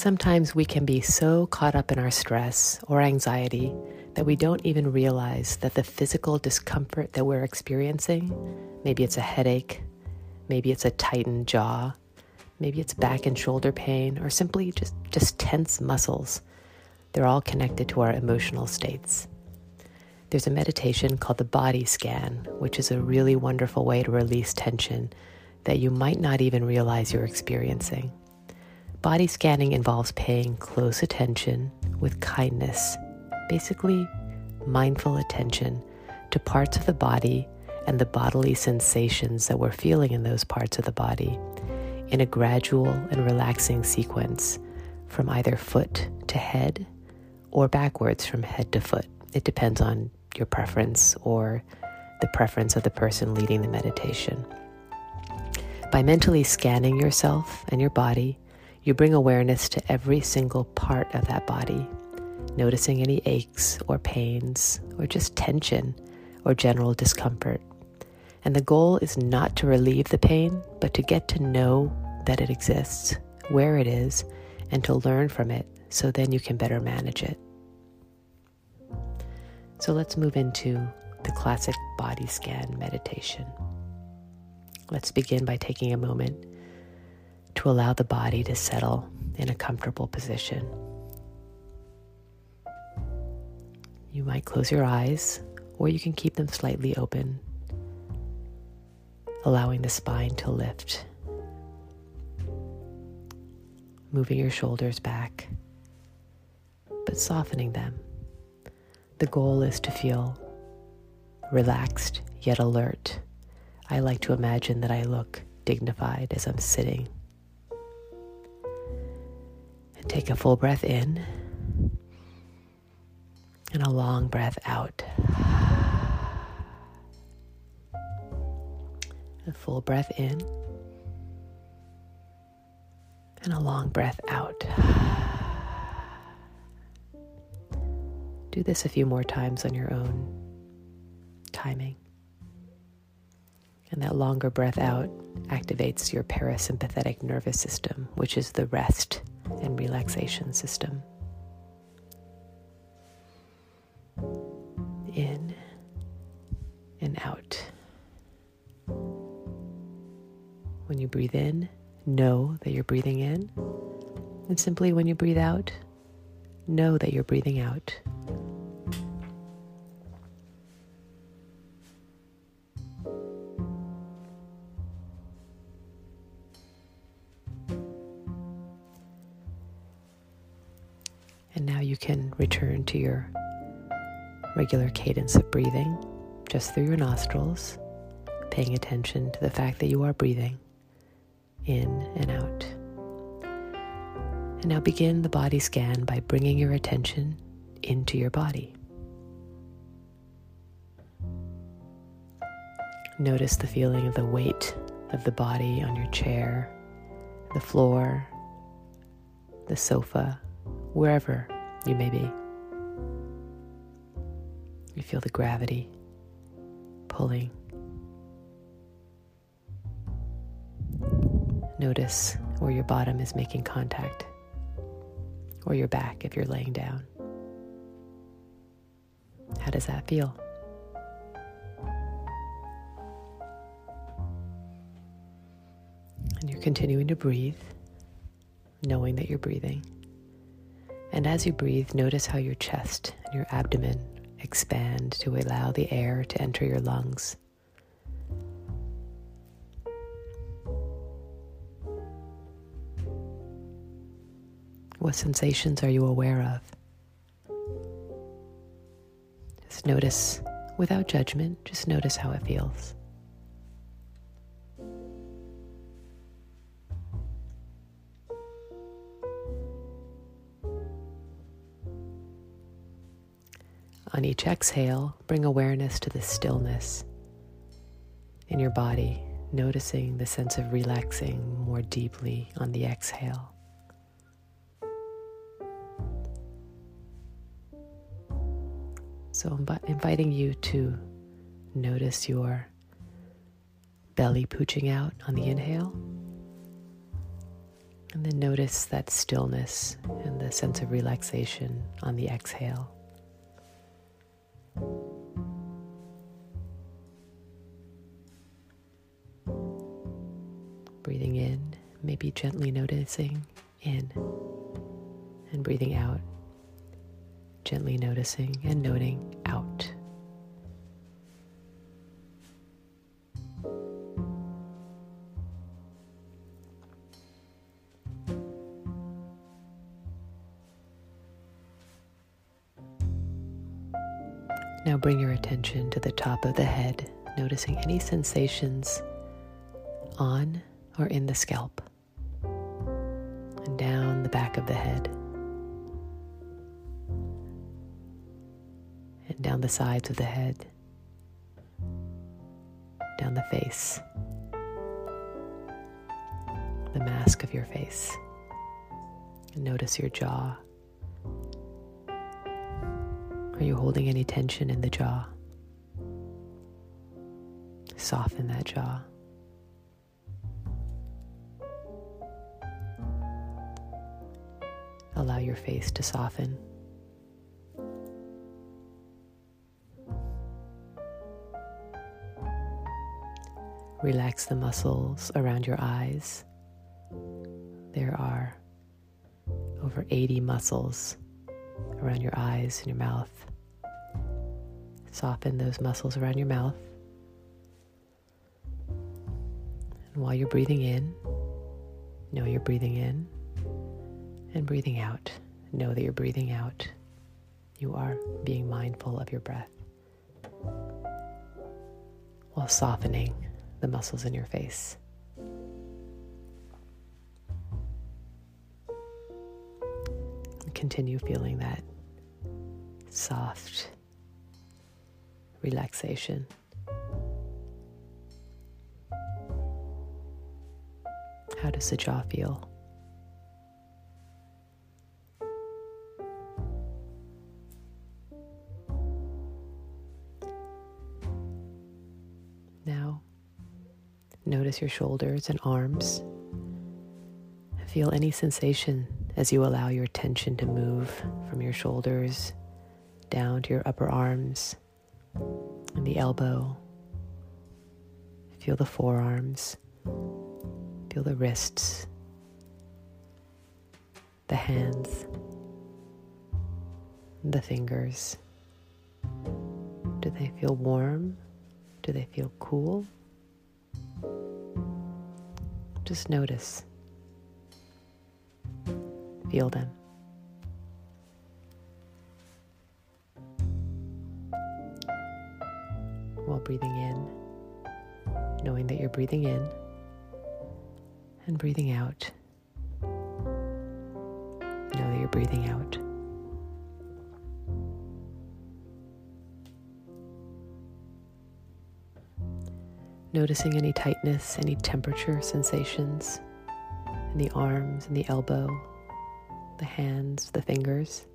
Sometimes we can be so caught up in our stress or anxiety that we don't even realize that the physical discomfort that we're experiencing maybe it's a headache, maybe it's a tightened jaw, maybe it's back and shoulder pain, or simply just, just tense muscles. They're all connected to our emotional states. There's a meditation called the body scan, which is a really wonderful way to release tension that you might not even realize you're experiencing. Body scanning involves paying close attention with kindness, basically, mindful attention to parts of the body and the bodily sensations that we're feeling in those parts of the body in a gradual and relaxing sequence from either foot to head or backwards from head to foot. It depends on your preference or the preference of the person leading the meditation. By mentally scanning yourself and your body, you bring awareness to every single part of that body, noticing any aches or pains or just tension or general discomfort. And the goal is not to relieve the pain, but to get to know that it exists, where it is, and to learn from it so then you can better manage it. So let's move into the classic body scan meditation. Let's begin by taking a moment to allow the body to settle in a comfortable position. You might close your eyes, or you can keep them slightly open, allowing the spine to lift, moving your shoulders back, but softening them. The goal is to feel relaxed yet alert. I like to imagine that I look dignified as I'm sitting and take a full breath in and a long breath out. A full breath in and a long breath out. Do this a few more times on your own timing. And that longer breath out activates your parasympathetic nervous system, which is the rest and relaxation system. In and out. When you breathe in, know that you're breathing in. And simply when you breathe out, know that you're breathing out. Now you can return to your regular cadence of breathing just through your nostrils, paying attention to the fact that you are breathing in and out. And now begin the body scan by bringing your attention into your body. Notice the feeling of the weight of the body on your chair, the floor, the sofa, wherever you may be. You feel the gravity pulling. Notice where your bottom is making contact, or your back if you're laying down. How does that feel? And you're continuing to breathe, knowing that you're breathing. And as you breathe, notice how your chest and your abdomen expand to allow the air to enter your lungs. What sensations are you aware of? Just notice without judgment, just notice how it feels. On each exhale, bring awareness to the stillness in your body, noticing the sense of relaxing more deeply on the exhale. So, I'm inviting you to notice your belly pooching out on the inhale, And then notice that stillness and the sense of relaxation on the exhale. Breathing in, maybe gently noticing in, and breathing out, gently noticing and noting out. Now bring your attention to the top of the head, noticing any sensations on or in the scalp, and down the back of the head, and down the sides of the head, down the face, the mask of your face. Notice your jaw. Are you holding any tension in the jaw? Soften that jaw. Allow your face to soften. Relax the muscles around your eyes. There are over 80 muscles around your eyes and your mouth. Soften those muscles around your mouth. And while you're breathing in, know you're breathing in and breathing out. Know that you're breathing out. You are being mindful of your breath while softening the muscles in your face. Continue feeling that soft relaxation. How does the jaw feel? Notice your shoulders and arms. Feel any sensation as you allow your attention to move from your shoulders down to your upper arms and the elbow. Feel the forearms, feel the wrists, the hands, the fingers. Do they feel warm? Do they feel cool? Just notice. Feel them. While breathing in, knowing that you're breathing in and breathing out. Know that you're breathing out. Noticing any tightness, any temperature sensations in the arms and the elbow, the hands, the fingers.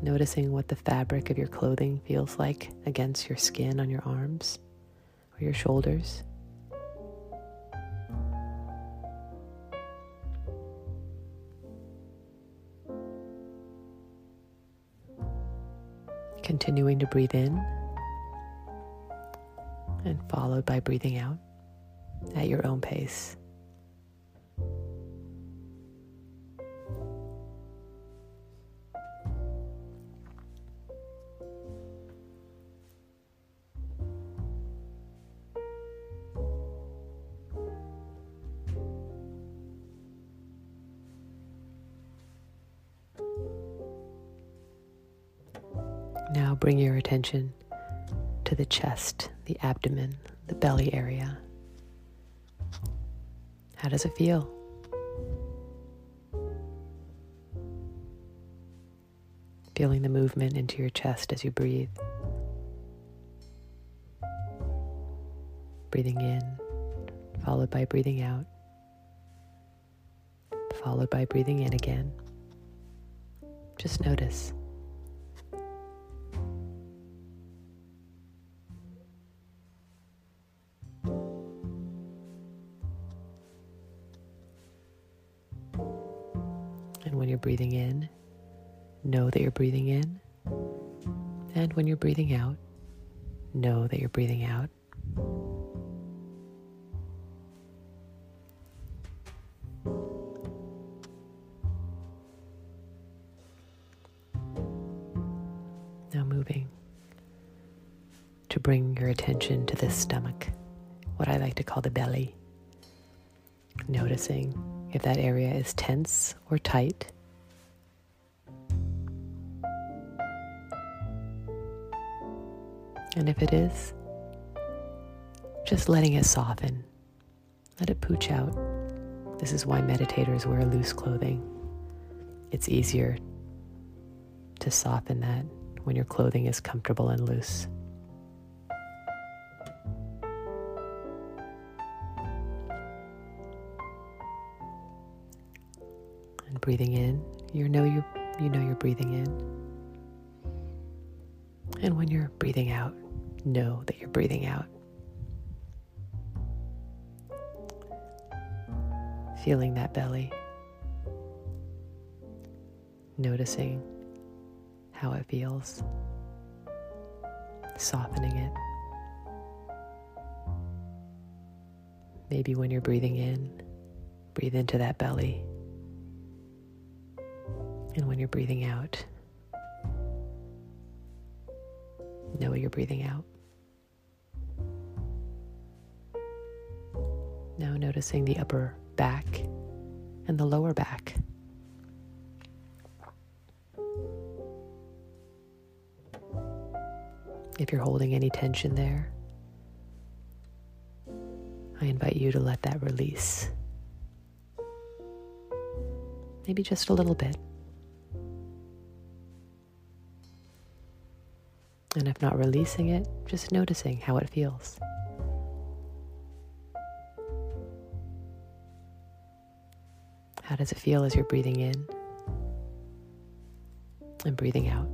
Noticing what the fabric of your clothing feels like against your skin on your arms or your shoulders. Continuing to breathe in and followed by breathing out at your own pace. Chest, the abdomen, the belly area. How does it feel? Feeling the movement into your chest as you breathe. Breathing in, followed by breathing out, followed by breathing in again. Just notice. Breathing in, know that you're breathing in. And when you're breathing out, know that you're breathing out. Now moving to bring your attention to the stomach, what I like to call the belly. Noticing if that area is tense or tight. And if it is, just letting it soften. Let it pooch out. This is why meditators wear loose clothing. It's easier to soften that when your clothing is comfortable and loose. And breathing in, you know you you know you're breathing in. And when you're breathing out, know that you're breathing out. Feeling that belly. Noticing how it feels. Softening it. Maybe when you're breathing in, breathe into that belly. And when you're breathing out, know you're breathing out. Noticing the upper back and the lower back. If you're holding any tension there, I invite you to let that release. Maybe just a little bit. And if not releasing it, just noticing how it feels. How does it feel as you're breathing in and breathing out?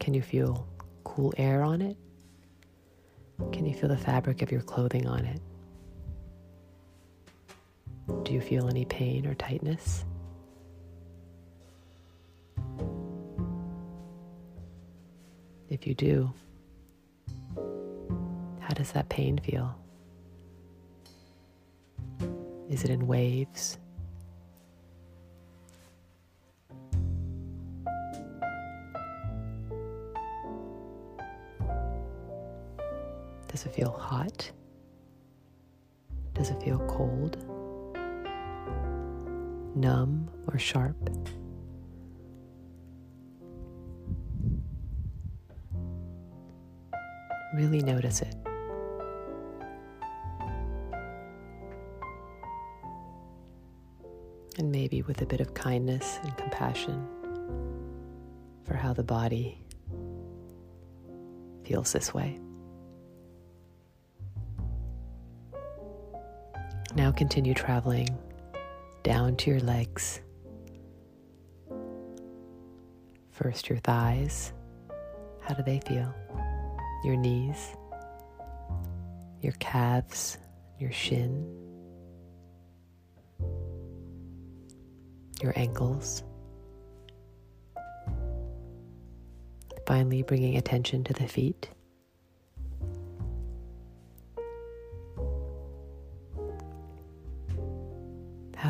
Can you feel cool air on it? Can you feel the fabric of your clothing on it? Do you feel any pain or tightness? If you do, how does that pain feel? Is it in waves? Does it feel hot? Does it feel cold? Numb or sharp? Really notice it. And maybe with a bit of kindness and compassion for how the body feels this way. Now continue traveling down to your legs. First, your thighs. How do they feel? Your knees, your calves, your shin, your ankles. Finally, bringing attention to the feet.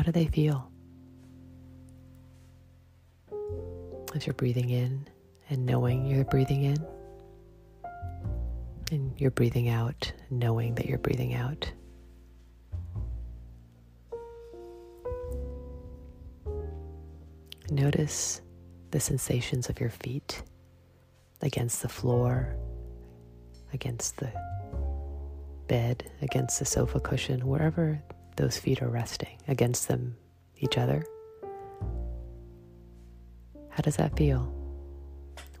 Do they feel? As you're breathing in and knowing you're breathing in, and you're breathing out, knowing that you're breathing out. Notice the sensations of your feet against the floor, against the bed, against the sofa cushion, wherever those feet are resting against them, each other. How does that feel?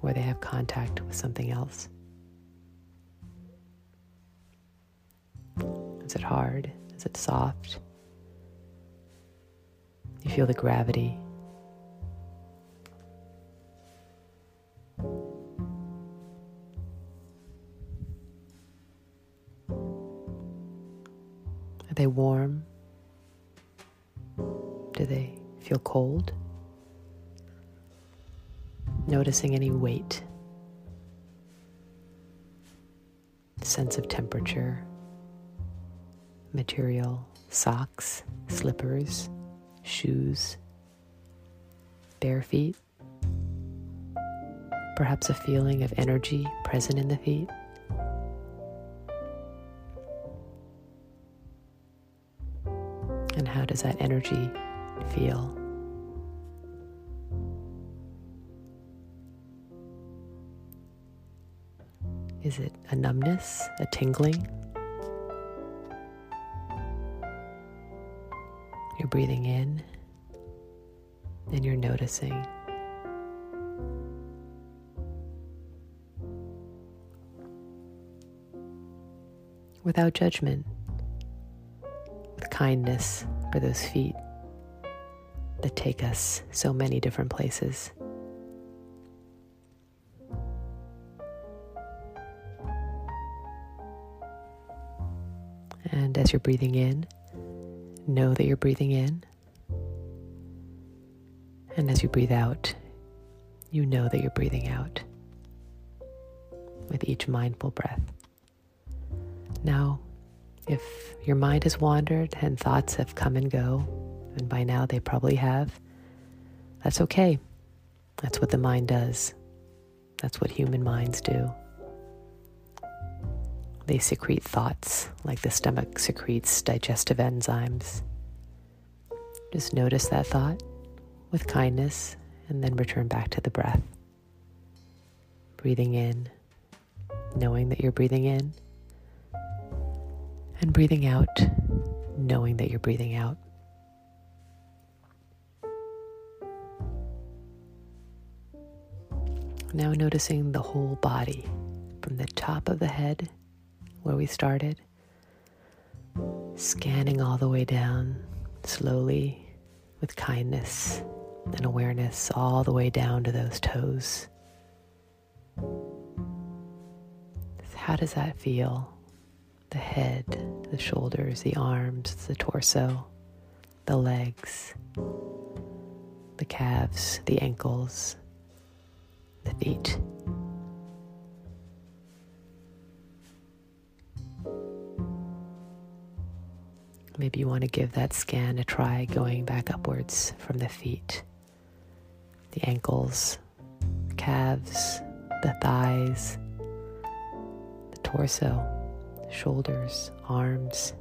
Where they have contact with something else? Is it hard? Is it soft? You feel the gravity. They warm? Do they feel cold? Noticing any weight, sense of temperature, material, socks, slippers, shoes, bare feet, perhaps a feeling of energy present in the feet. Does that energy feel? Is it a numbness, a tingling? You're breathing in and you're noticing. Without judgment, with kindness for those feet that take us so many different places. And as you're breathing in, know that you're breathing in. And as you breathe out, you know that you're breathing out with each mindful breath. Now, if your mind has wandered and thoughts have come and go, and by now they probably have, that's okay. That's what the mind does. That's what human minds do. They secrete thoughts like the stomach secretes digestive enzymes. Just notice that thought with kindness and then return back to the breath. Breathing in, knowing that you're breathing in, and breathing out, knowing that you're breathing out. Now noticing the whole body from the top of the head where we started, scanning all the way down slowly with kindness and awareness all the way down to those toes. How does that feel? The head, the shoulders, the arms, the torso, the legs, the calves, the ankles, the feet. Maybe you want to give that scan a try going back upwards from the feet, the ankles, calves, the thighs, the torso, shoulders, arms,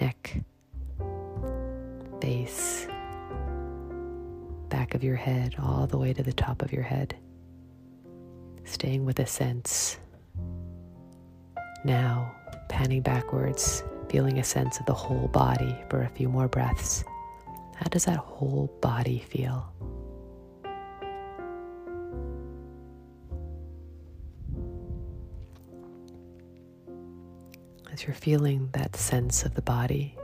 neck, base, back of your head, all the way to the top of your head. Staying with a sense. Now, panning backwards feeling a sense of the whole body for a few more breaths. How does that whole body feel? You're feeling that sense of the body,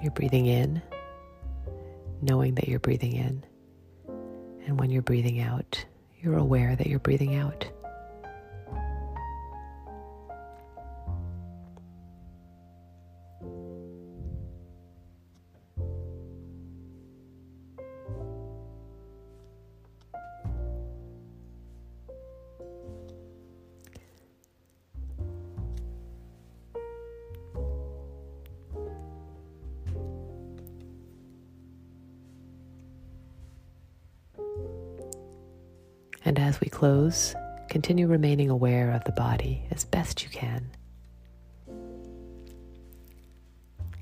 you're breathing in, knowing that you're breathing in. And when you're breathing out, you're aware that you're breathing out. And as we close, continue remaining aware of the body as best you can.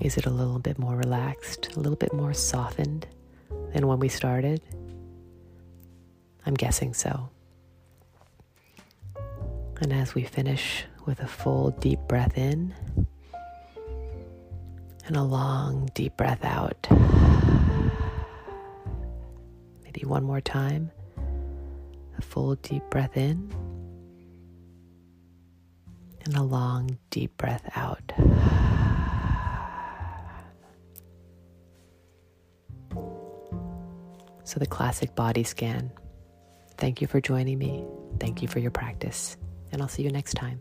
Is it a little bit more relaxed, a little bit more softened than when we started? I'm guessing so. And as we finish with a full deep breath in and a long deep breath out, maybe one more time full deep breath in and a long deep breath out. So, the classic body scan. Thank you for joining me. Thank you for your practice. And I'll see you next time.